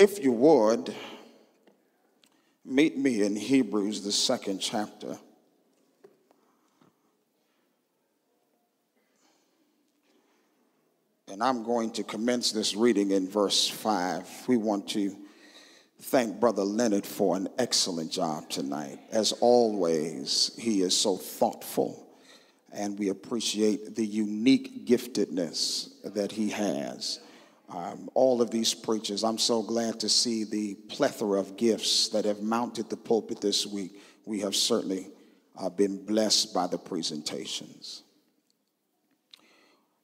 If you would, meet me in Hebrews, the second chapter. And I'm going to commence this reading in verse 5. We want to thank Brother Leonard for an excellent job tonight. As always, he is so thoughtful, and we appreciate the unique giftedness that he has. Um, all of these preachers, I'm so glad to see the plethora of gifts that have mounted the pulpit this week. We have certainly uh, been blessed by the presentations.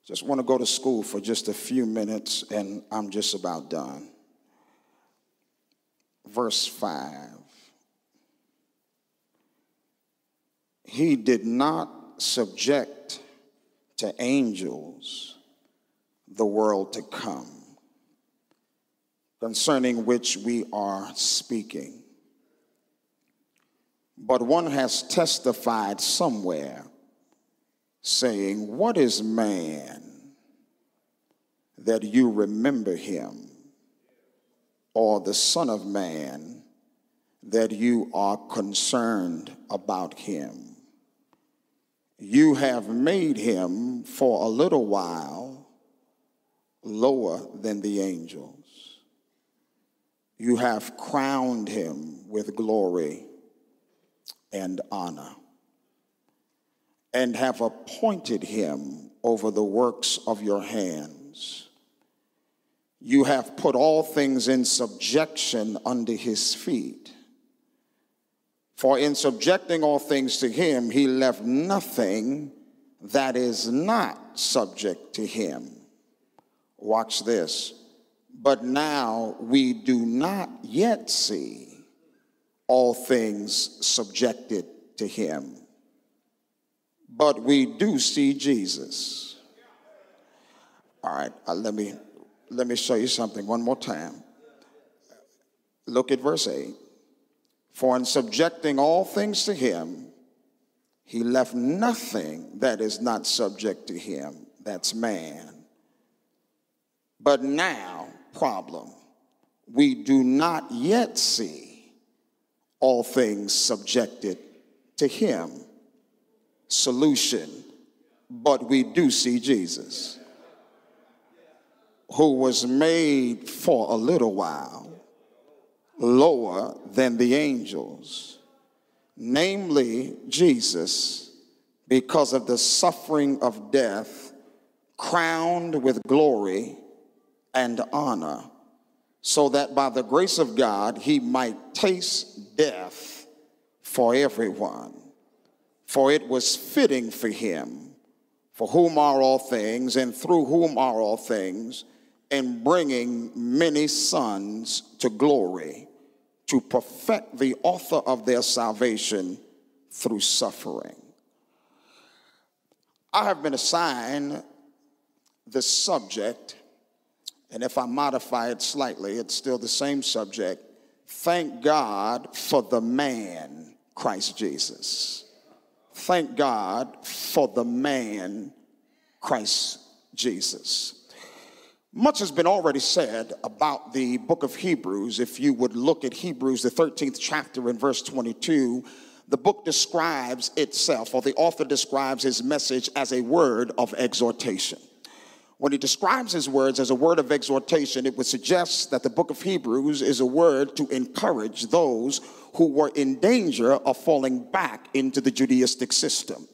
Just want to go to school for just a few minutes, and I'm just about done. Verse 5 He did not subject to angels the world to come, concerning which we are speaking. But one has testified somewhere saying, What is man that you remember him, or the Son of Man that you are concerned about him? You have made him for a little while lower than the angels. You have crowned him with glory and honor and have appointed him over the works of your hands. You have put all things in subjection under his feet. For in subjecting all things to him, he left nothing that is not subject to him. Watch this. But now we do not yet see all things subjected to him but we do see Jesus. All right, uh, let me let me show you something one more time. Look at verse 8. For in subjecting all things to him, he left nothing that is not subject to him. That's man. But now, problem, we do not yet see all things subjected to him. Solution, but we do see Jesus, who was made for a little while lower than the angels, namely Jesus, because of the suffering of death, crowned with glory and honor, so that by the grace of God he might taste death for everyone for it was fitting for him, for whom are all things, and through whom are all things, in bringing many sons to glory, to perfect the author of their salvation through suffering. I have been assigned the subject, and if I modify it slightly, it's still the same subject. Thank God for the man, Christ Jesus thank God for the man, Christ Jesus. Much has been already said about the book of Hebrews. If you would look at Hebrews, the 13th chapter, in verse 22, the book describes itself, or the author describes his message as a word of exhortation. When he describes his words as a word of exhortation, it would suggest that the book of Hebrews is a word to encourage those who were in danger of falling back into the Judaistic system.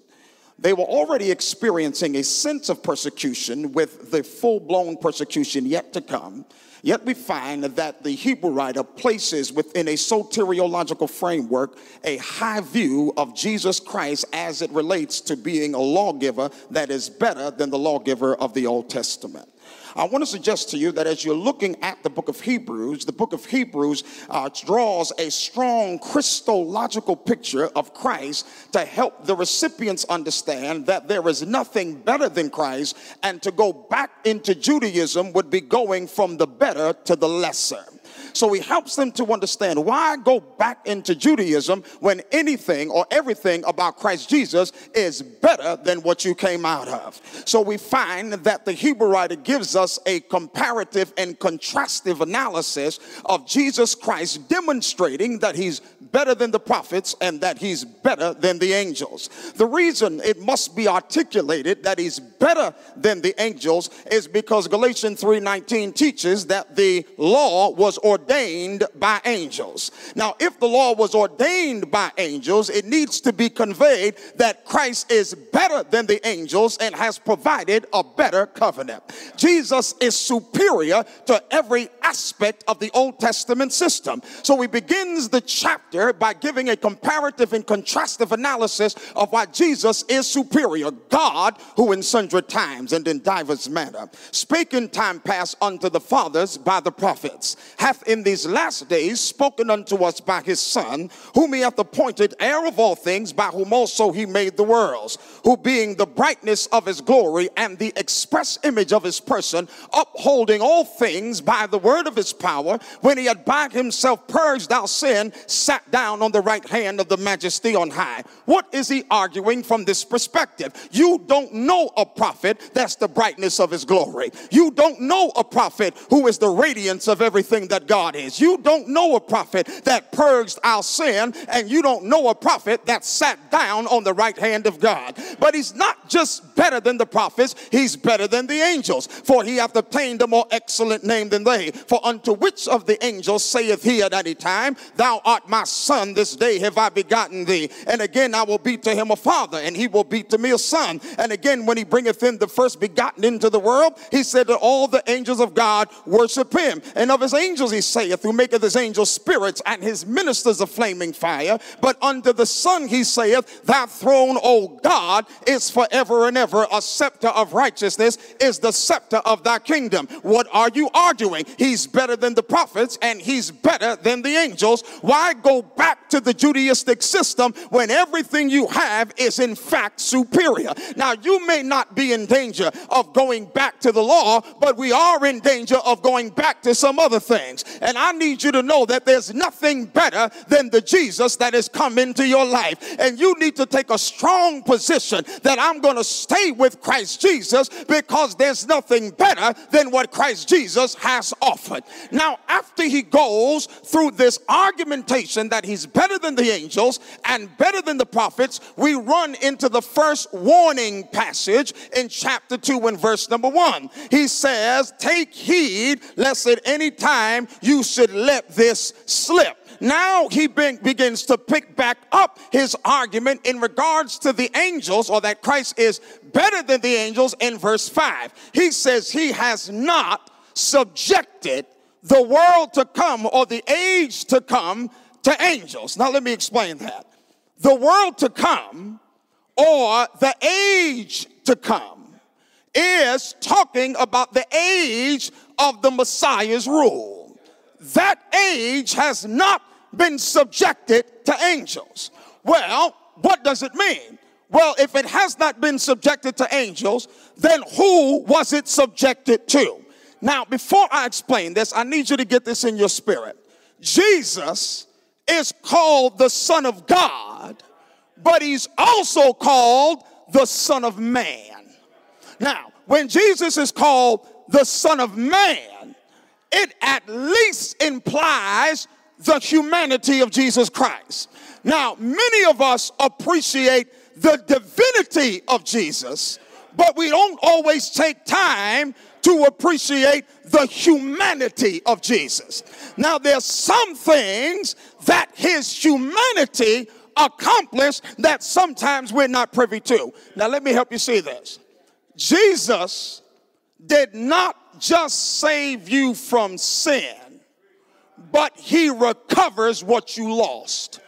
They were already experiencing a sense of persecution with the full blown persecution yet to come. Yet we find that the Hebrew writer places within a soteriological framework a high view of Jesus Christ as it relates to being a lawgiver that is better than the lawgiver of the Old Testament. I want to suggest to you that as you're looking at the book of Hebrews, the book of Hebrews uh, draws a strong Christological picture of Christ to help the recipients understand that there is nothing better than Christ, and to go back into Judaism would be going from the better to the lesser. So he helps them to understand why go back into Judaism when anything or everything about Christ Jesus is better than what you came out of. So we find that the Hebrew writer gives us a comparative and contrastive analysis of Jesus Christ demonstrating that he's better than the prophets and that he's better than the angels. The reason it must be articulated that he's better than the angels is because Galatians 3:19 teaches that the law was ordained by angels. Now, if the law was ordained by angels, it needs to be conveyed that Christ is better than the angels and has provided a better covenant. Jesus is superior to every aspect of the Old Testament system. So he begins the chapter by giving a comparative and contrastive analysis of why Jesus is superior. God, who in sundry times and in divers manner speaking time past unto the fathers by the prophets, hath in these last days spoken unto us by his Son, whom he hath appointed heir of all things, by whom also he made the worlds, who being the brightness of his glory and the express image of his person, upholding all things by the word of his power, when he had by himself purged our sin, sat down on the right hand of the majesty on high. What is he arguing from this perspective? You don't know a prophet that's the brightness of his glory. You don't know a prophet who is the radiance of everything that God is. You don't know a prophet that purged our sin, and you don't know a prophet that sat down on the right hand of God. But he's not just better than the prophets, he's better than the angels, for he hath obtained a more excellent name than they. For unto which of the angels saith he at any time, Thou art my son, this day have I begotten thee. And again, I will be to him a father, and he will be to me a son. And again, when he bringeth in the first begotten into the world, he said that all the angels of God worship him. And of his angels he saith, Who maketh his angels spirits and his ministers a flaming fire. But unto the Son he saith, Thy throne, O God, is forever and ever. A scepter of righteousness is the scepter of thy kingdom. What are you arguing? He's better than the prophets and he's better than the angels. Why go back to the Judaistic system when everything you have is in fact superior? Now, you may not be in danger of going back to the law, but we are in danger of going back to some other things. And I need you to know that there's nothing better than the Jesus that has come into your life. And you need to take a strong position that I'm going to stay with Christ Jesus because there's nothing better than what Christ Jesus has offered. Now, after he goes through this argumentation that he's better than the angels and better than the prophets, we run into the first warning passage in chapter 2 and verse number 1. He says, Take heed lest at any time you should let this slip. Now he be- begins to pick back up his argument in regards to the angels, or that Christ is better than the angels in verse 5. He says he has not subjected the world to come or the age to come to angels. Now let me explain that. The world to come or the age to come is talking about the age of the Messiah's rule. That age has not been subjected to angels. Well, what does it mean? Well, if it has not been subjected to angels, then who was it subjected to? Now, before I explain this, I need you to get this in your spirit. Jesus is called the Son of God, but he's also called the Son of Man. Now, when Jesus is called the Son of Man, it at least implies the humanity of Jesus Christ. Now, many of us appreciate the divinity of Jesus, but we don't always take time to appreciate the humanity of Jesus. Now, there's some things that his humanity accomplished that sometimes we're not privy to. Now, let me help you see this. Jesus did not just save you from sin, but he recovers what you lost.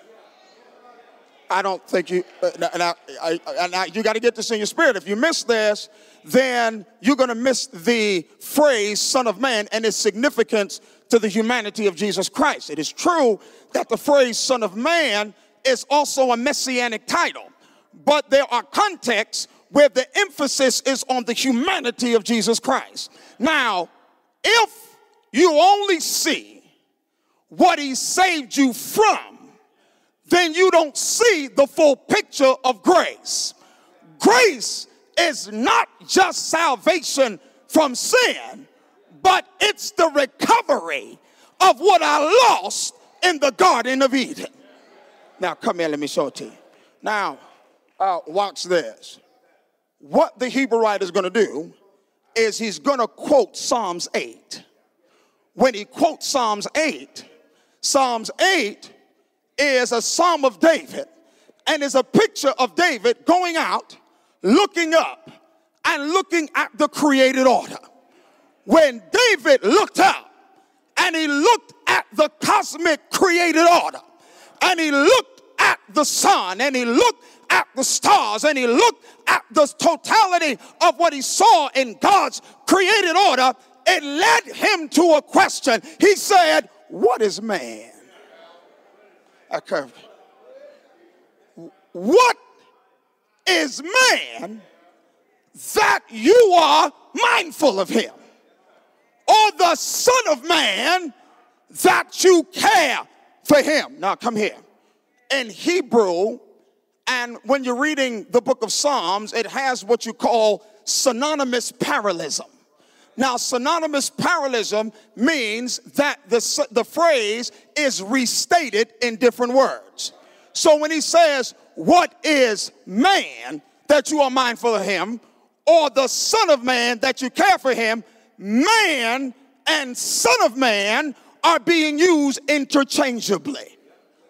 I don't think you, uh, now, I, I, you got to get this in your spirit. If you miss this, then you're going to miss the phrase Son of Man and its significance to the humanity of Jesus Christ. It is true that the phrase Son of Man is also a messianic title, but there are contexts where the emphasis is on the humanity of Jesus Christ. Now, if you only see what he saved you from, then you don't see the full picture of grace. Grace is not just salvation from sin, but it's the recovery of what I lost in the Garden of Eden. Now, come here, let me show it to you. Now, uh, watch this. What the Hebrew writer is going to do is he's going to quote Psalms 8. When he quotes Psalms 8, Psalms 8 is a psalm of David and is a picture of David going out, looking up, and looking at the created order. When David looked up and he looked at the cosmic created order, and he looked at the sun, and he looked at the stars, and he looked at the totality of what he saw in God's created order, it led him to a question. He said, What is man? Okay. What is man that you are mindful of him? Or the Son of Man that you care for him? Now, come here. In Hebrew, and when you're reading the book of Psalms, it has what you call synonymous parallelism. Now, synonymous parallelism means that the, the phrase is restated in different words. So when he says, What is man that you are mindful of him, or the Son of Man that you care for him, man and Son of Man are being used interchangeably.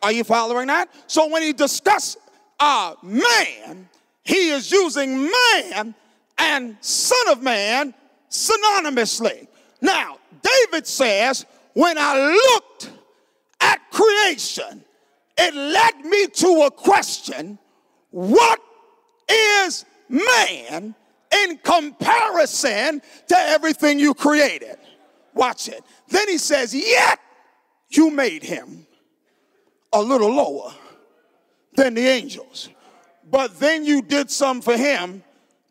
Are you following that? So when he discusses uh, man, he is using man and Son of Man synonymously. Now, David says, when I looked at creation, it led me to a question what is man in comparison to everything you created? Watch it. Then he says, Yet you made him a little lower than the angels. But then you did something for him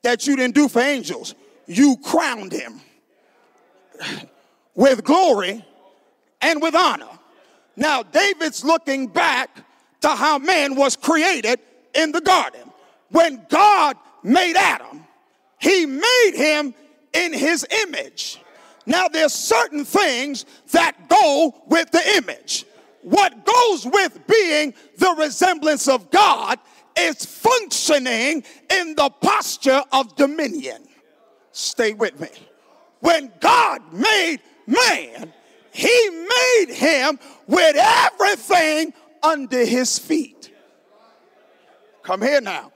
that you didn't do for angels you crowned him with glory and with honor. Now, David's looking back to how man was created in the garden. When God made Adam, he made him in his image. Now, there's certain things that go with the image. What goes with being the resemblance of God is functioning in the posture of dominion. Stay with me. When God made man, he made him with everything under his feet. Come here now.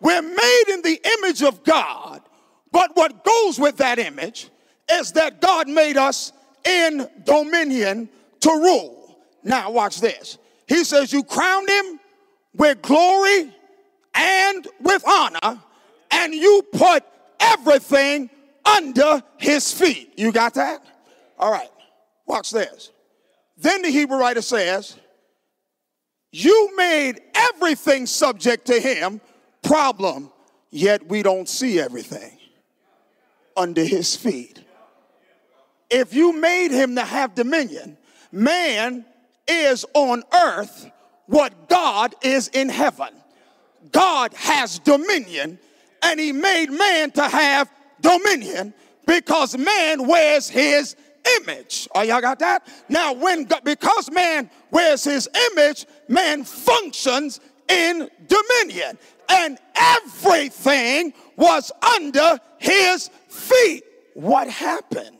We're made in the image of God, but what goes with that image is that God made us in dominion to rule. Now, watch this. He says, You crowned him with glory and with honor, and you put everything under his feet. You got that? All right, watch this. Then the Hebrew writer says, You made everything subject to him, problem, yet we don't see everything under his feet. If you made him to have dominion, man is on earth what God is in heaven. God has dominion and he made man to have dominion because man wears his image. Oh, y'all got that? Now, when because man wears his image, man functions in dominion, and everything was under his feet. What happened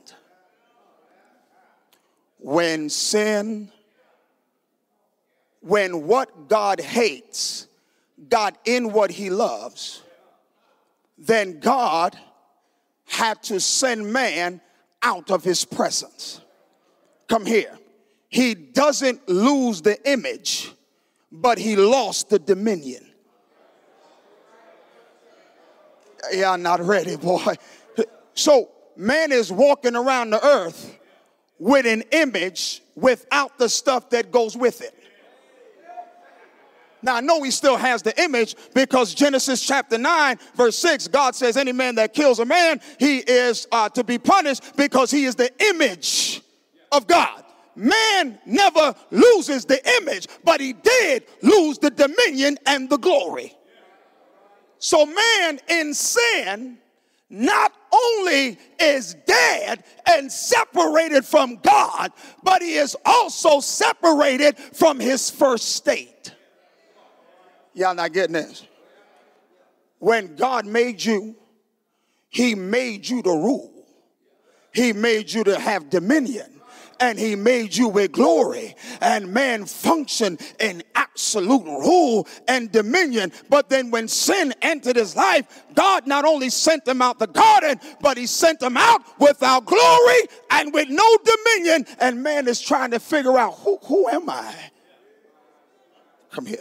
when sin, when what God hates got in what he loves? then God had to send man out of his presence. Come here. He doesn't lose the image, but he lost the dominion. Yeah, I'm not ready, boy. So, man is walking around the earth with an image without the stuff that goes with it. Now I know he still has the image because Genesis chapter 9, verse 6, God says, Any man that kills a man, he is uh, to be punished because he is the image of God. man never loses the image, but he did lose the dominion and the glory. So, man in sin not only is dead and separated from God, but he is also separated from his first state. Y'all not getting this? When God made you, he made you to rule. He made you to have dominion and he made you with glory and man functioned in absolute rule and dominion. But then when sin entered his life god not only sent him out the garden but he sent him out without glory and with no dominion. And man is trying to figure out who, who am i? Come here.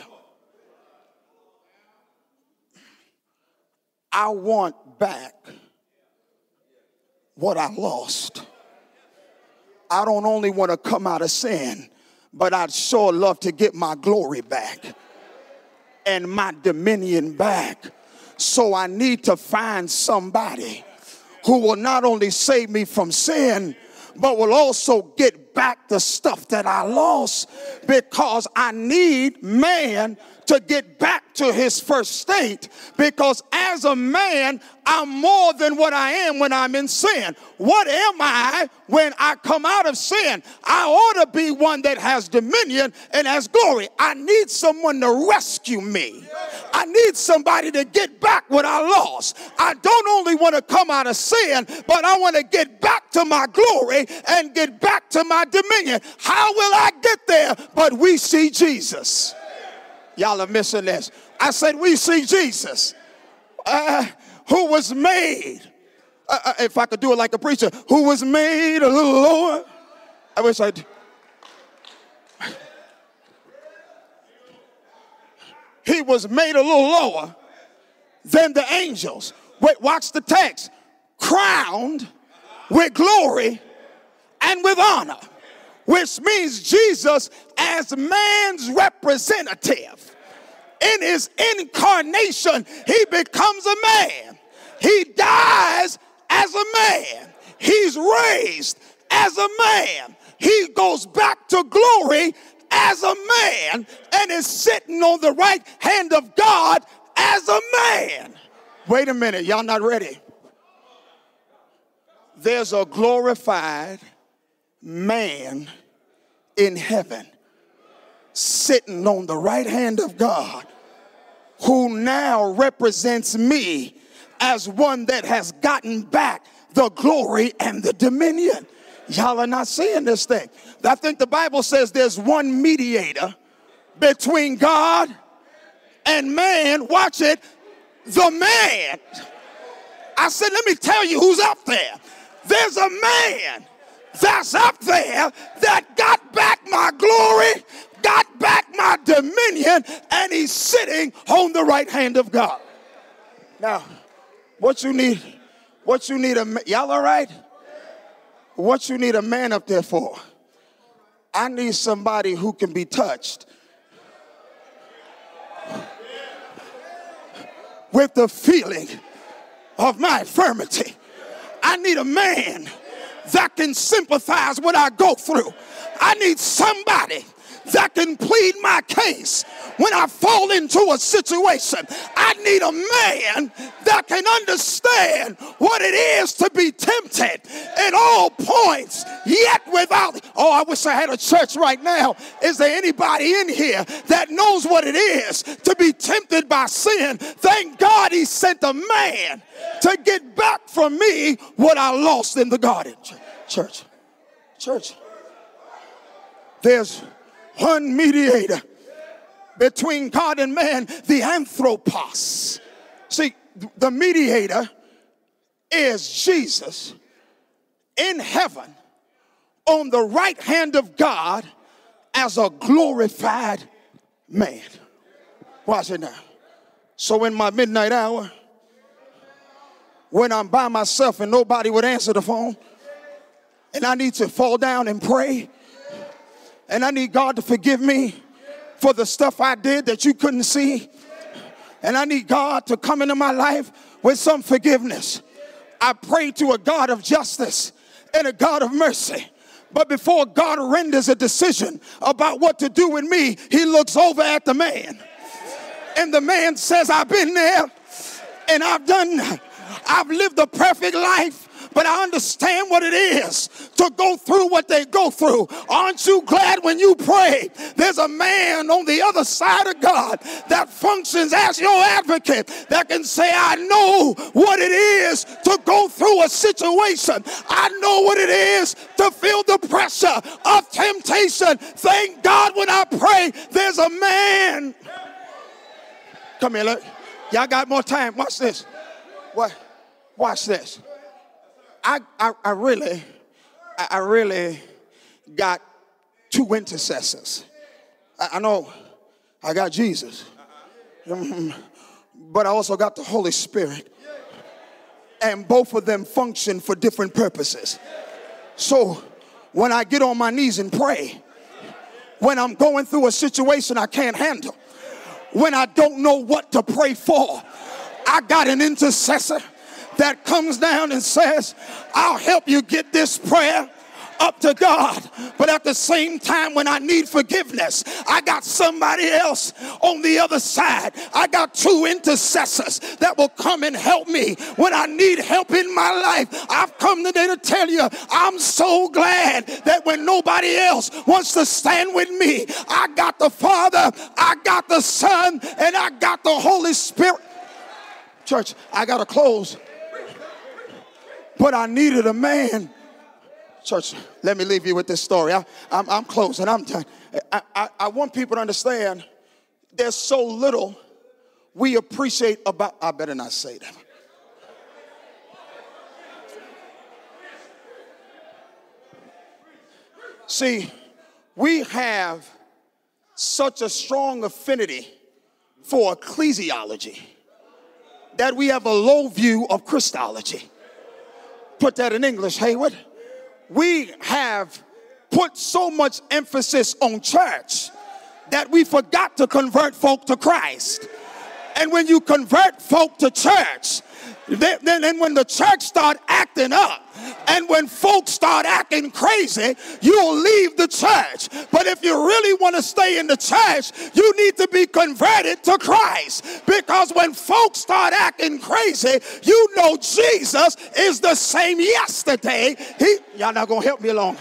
I want back what i lost I don't only want to come out of sin, but I'd sure love to get my glory back and my dominion back. So I need to find somebody who will not only save me from sin, but will also get back the stuff that I lost because I need man to get back to his first state because as a man, I'm more than what I am when I'm in sin. What am I when I come out of sin? I ought to be one that has dominion and has glory. I need someone to rescue me. I need somebody to get back what I lost. I don't only want to come out of sin, but I want to get back to my glory and get back to my dominion. How will I get there? But we see Jesus. Y'all are missing this. I said, We see Jesus, uh, who was made. Uh, uh, if I could do it like a preacher, who was made a little lower. I wish I'd. He was made a little lower than the angels. Wait, watch the text. Crowned with glory and with honor, which means Jesus, as man's representative, in his incarnation, he becomes a man. He dies as a man. He's raised as a man. He goes back to glory as a man and is sitting on the right hand of God as a man. Wait a minute, y'all not ready. There's a glorified man in heaven sitting on the right hand of God who now represents me as one that has gotten back the glory and the dominion. Y'all are not seeing this thing. I think the Bible says there's one mediator between God and man. Watch it, the man. I said, let me tell you who's up there. There's a man that's up there that got back my glory got back my dominion and he's sitting on the right hand of God. Now, what you need, what you need a, y'all all right? What you need a man up there for? I need somebody who can be touched with the feeling of my infirmity. I need a man that can sympathize what I go through. I need somebody that can plead my case when I fall into a situation. I need a man that can understand what it is to be tempted at all points, yet without. Oh, I wish I had a church right now. Is there anybody in here that knows what it is to be tempted by sin? Thank God he sent a man to get back from me what I lost in the garden. Church, church, there's one mediator between God and man, the anthropos. See, the mediator is Jesus in heaven on the right hand of God as a glorified man. Watch it now. So, in my midnight hour, when I'm by myself and nobody would answer the phone, and I need to fall down and pray and I need God to forgive me for the stuff I did that you couldn't see. And I need God to come into my life with some forgiveness. I pray to a God of justice and a God of mercy. But before God renders a decision about what to do with me, he looks over at the man. And the man says, I've been there and I've done, I've lived a perfect life but I understand what it is to go through what they go through. Aren't you glad when you pray? There's a man on the other side of God that functions as your advocate that can say, I know what it is to go through a situation. I know what it is to feel the pressure of temptation. Thank God when I pray, there's a man. Come here, look. Y'all got more time. Watch this. What? Watch this. I, I, I really, I really got two intercessors. I, I know I got Jesus, but I also got the Holy Spirit. And both of them function for different purposes. So when I get on my knees and pray, when I'm going through a situation I can't handle, when I don't know what to pray for, I got an intercessor that comes down and says, I'll help you get this prayer up to God. But at the same time, when I need forgiveness, I got somebody else on the other side. I got two intercessors that will come and help me when I need help in my life. I've come today to tell you, I'm so glad that when nobody else wants to stand with me, I got the Father, I got the Son, and I got the Holy Spirit. Church, I got to close but I needed a man. Church, let me leave you with this story. I, am I'm closing, I'm done. I, I, I want people to understand there's so little we appreciate about, I better not say that. See, we have such a strong affinity for ecclesiology that we have a low view of Christology put that in English, Heyward. We have put so much emphasis on church that we forgot to convert folk to Christ. And when you convert folk to church, then, then when the church start acting up, and when folks start acting crazy, you'll leave the church. But if you really want to stay in the church, you need to be converted to Christ. Because when folks start acting crazy, you know Jesus is the same yesterday. He, y'all not gonna help me along.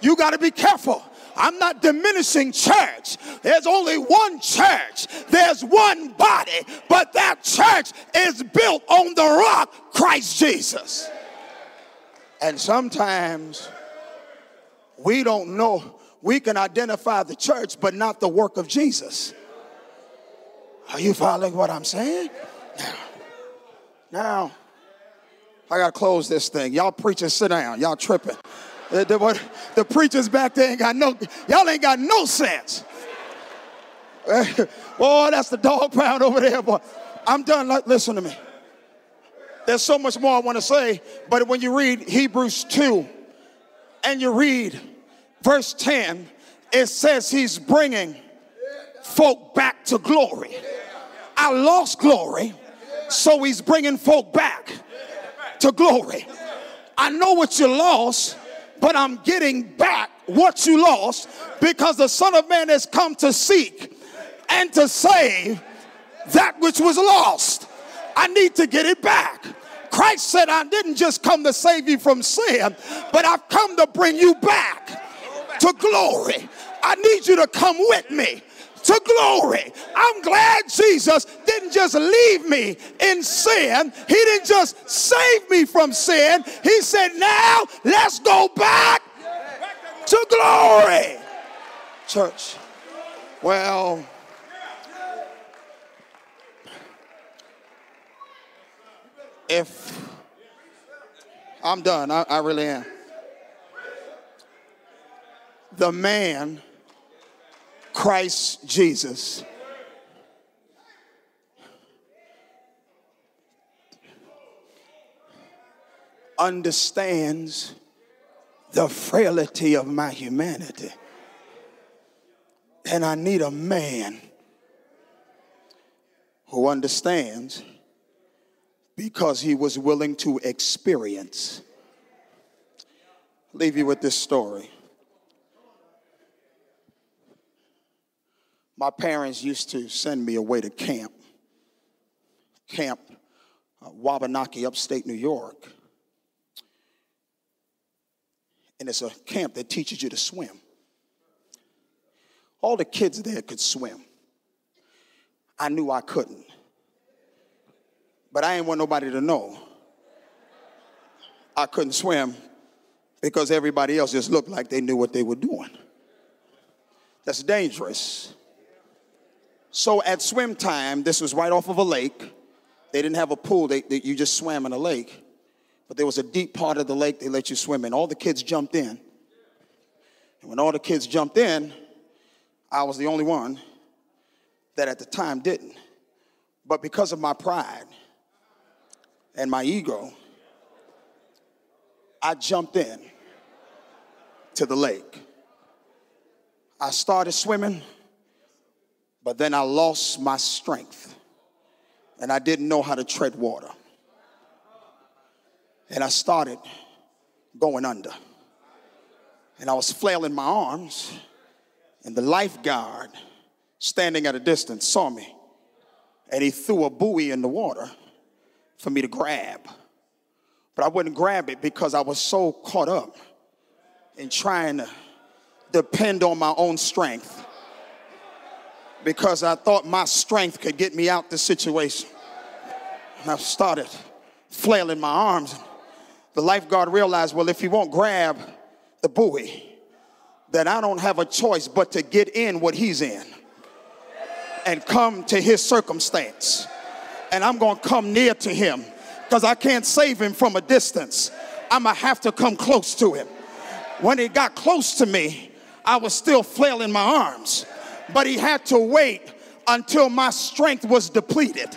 You got to be careful. I'm not diminishing church. There's only one church, there's one body, but that church is built on the rock, Christ Jesus. And sometimes we don't know, we can identify the church, but not the work of Jesus. Are you following what I'm saying? Now, now I got to close this thing. Y'all preachers, sit down. Y'all tripping. The, the, the preachers back there ain't got no, y'all ain't got no sense. boy, that's the dog pound over there, boy. I'm done. Listen to me. There's so much more I want to say, but when you read Hebrews 2 and you read verse 10, it says he's bringing folk back to glory. I lost glory, so he's bringing folk back to glory. I know what you lost, but I'm getting back what you lost because the Son of Man has come to seek and to save that which was lost. I need to get it back. Christ said, I didn't just come to save you from sin, but I've come to bring you back to glory. I need you to come with me to glory. I'm glad Jesus didn't just leave me in sin, He didn't just save me from sin. He said, Now let's go back to glory. Church, well, if I'm done, I, I really am. The man Christ Jesus. Understands the frailty of my humanity. And I need a man who understands because he was willing to experience leave you with this story. My parents used to send me away to camp, Camp uh, Wabanaki, upstate New York. And it's a camp that teaches you to swim. All the kids there could swim. I knew I couldn't. But I didn't want nobody to know I couldn't swim because everybody else just looked like they knew what they were doing. That's dangerous. So at swim time, this was right off of a lake. They didn't have a pool, they, they, you just swam in a lake. But there was a deep part of the lake they let you swim in. All the kids jumped in. And when all the kids jumped in, I was the only one that at the time didn't. But because of my pride and my ego, I jumped in to the lake. I started swimming, but then I lost my strength and I didn't know how to tread water. And I started going under. And I was flailing my arms, and the lifeguard standing at a distance saw me. And he threw a buoy in the water for me to grab. But I wouldn't grab it because I was so caught up in trying to depend on my own strength because I thought my strength could get me out the situation. And I started flailing my arms. The lifeguard realized, well, if he won't grab the buoy, then I don't have a choice but to get in what he's in and come to his circumstance. And I'm going to come near to him because I can't save him from a distance. I'm going to have to come close to him. When he got close to me, I was still flailing my arms, but he had to wait until my strength was depleted.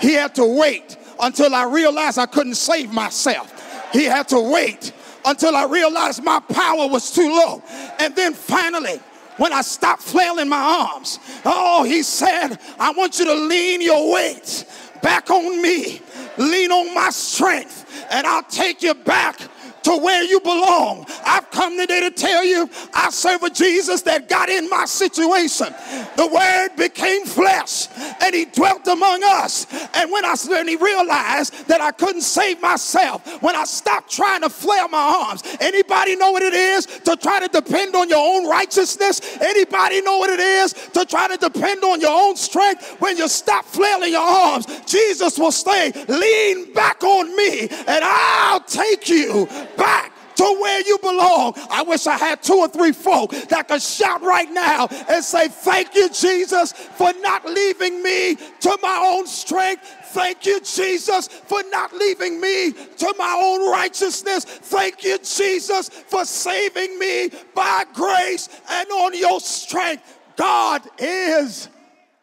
He had to wait until I realized I couldn't save myself. He had to wait until I realized my power was too low. And then finally, when I stopped flailing my arms, oh, he said, I want you to lean your weight back on me. Lean on my strength, and I'll take you back to where you belong. I've come today to tell you I serve a Jesus that got in my situation. The word became flesh and he dwelt among us. And when I he realized that I couldn't save myself, when I stopped trying to flail my arms, anybody know what it is to try to depend on your own righteousness? Anybody know what it is to try to depend on your own strength? When you stop flailing your arms, Jesus will say, lean back on me and I'll take you back to where you belong. I wish I had two or three folk that could shout right now and say, Thank you, Jesus, for not leaving me to my own strength. Thank you, Jesus, for not leaving me to my own righteousness. Thank you, Jesus, for saving me by grace and on your strength. God is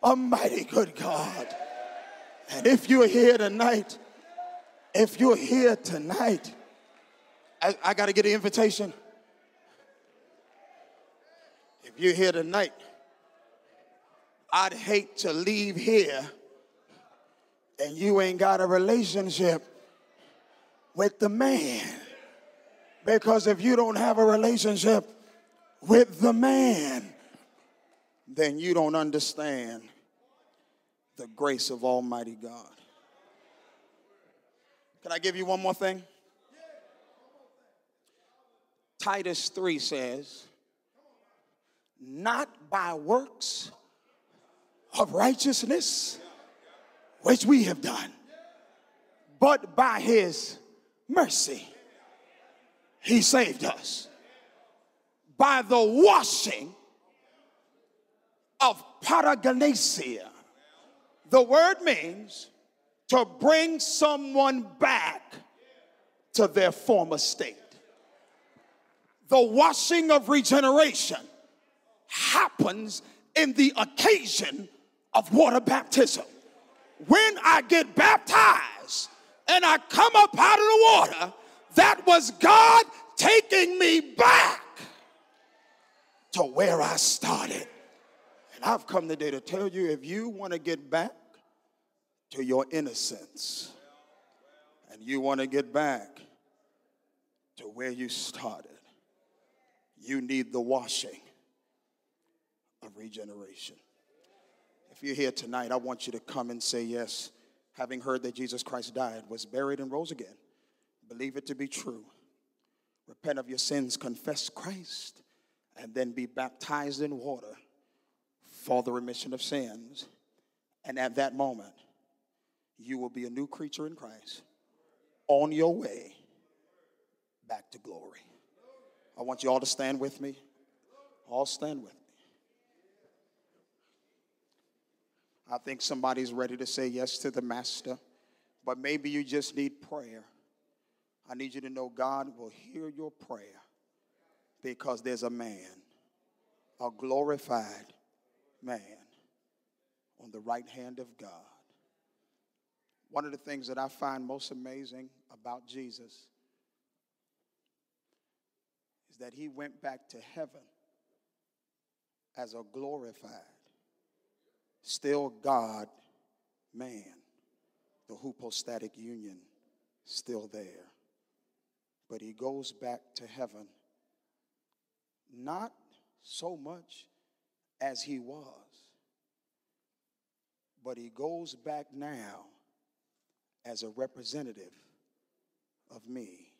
a mighty good God. And if you're here tonight, if you're here tonight, I, I got to get an invitation. If you're here tonight, I'd hate to leave here and you ain't got a relationship with the man. Because if you don't have a relationship with the man, then you don't understand the grace of Almighty God. Can I give you one more thing? Titus 3 says, not by works of righteousness, which we have done, but by his mercy, he saved us by the washing of palingenesia. The word means to bring someone back to their former state the washing of regeneration happens in the occasion of water baptism. When I get baptized and I come up out of the water, that was God taking me back to where I started. And I've come today to tell you if you want to get back to your innocence and you want to get back to where you started, You need the washing of regeneration. If you're here tonight, I want you to come and say yes, having heard that Jesus Christ died, was buried, and rose again. Believe it to be true. Repent of your sins, confess Christ, and then be baptized in water for the remission of sins. And at that moment, you will be a new creature in Christ on your way back to glory. I want you all to stand with me. All stand with me. I think somebody's ready to say yes to the Master, but maybe you just need prayer. I need you to know God will hear your prayer because there's a man, a glorified man, on the right hand of God. One of the things that I find most amazing about Jesus is that he went back to heaven as a glorified, still God man. The hypostatic union still there. But he goes back to heaven not so much as he was, but he goes back now as a representative of me.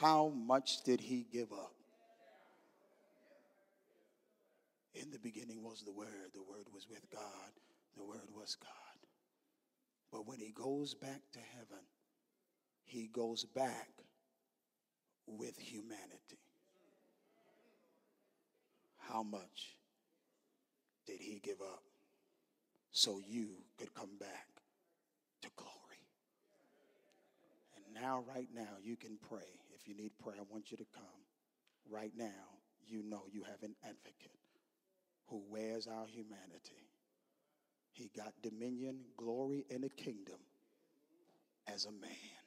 How much did he give up? In the beginning was the Word, the Word was with God, the Word was God. But when he goes back to heaven, he goes back with humanity. How much did he give up so you could come back to glory? And now, right now, you can pray. If you need prayer, I want you to come. Right now, you know you have an advocate who wears our humanity. He got dominion, glory, and a kingdom as a man.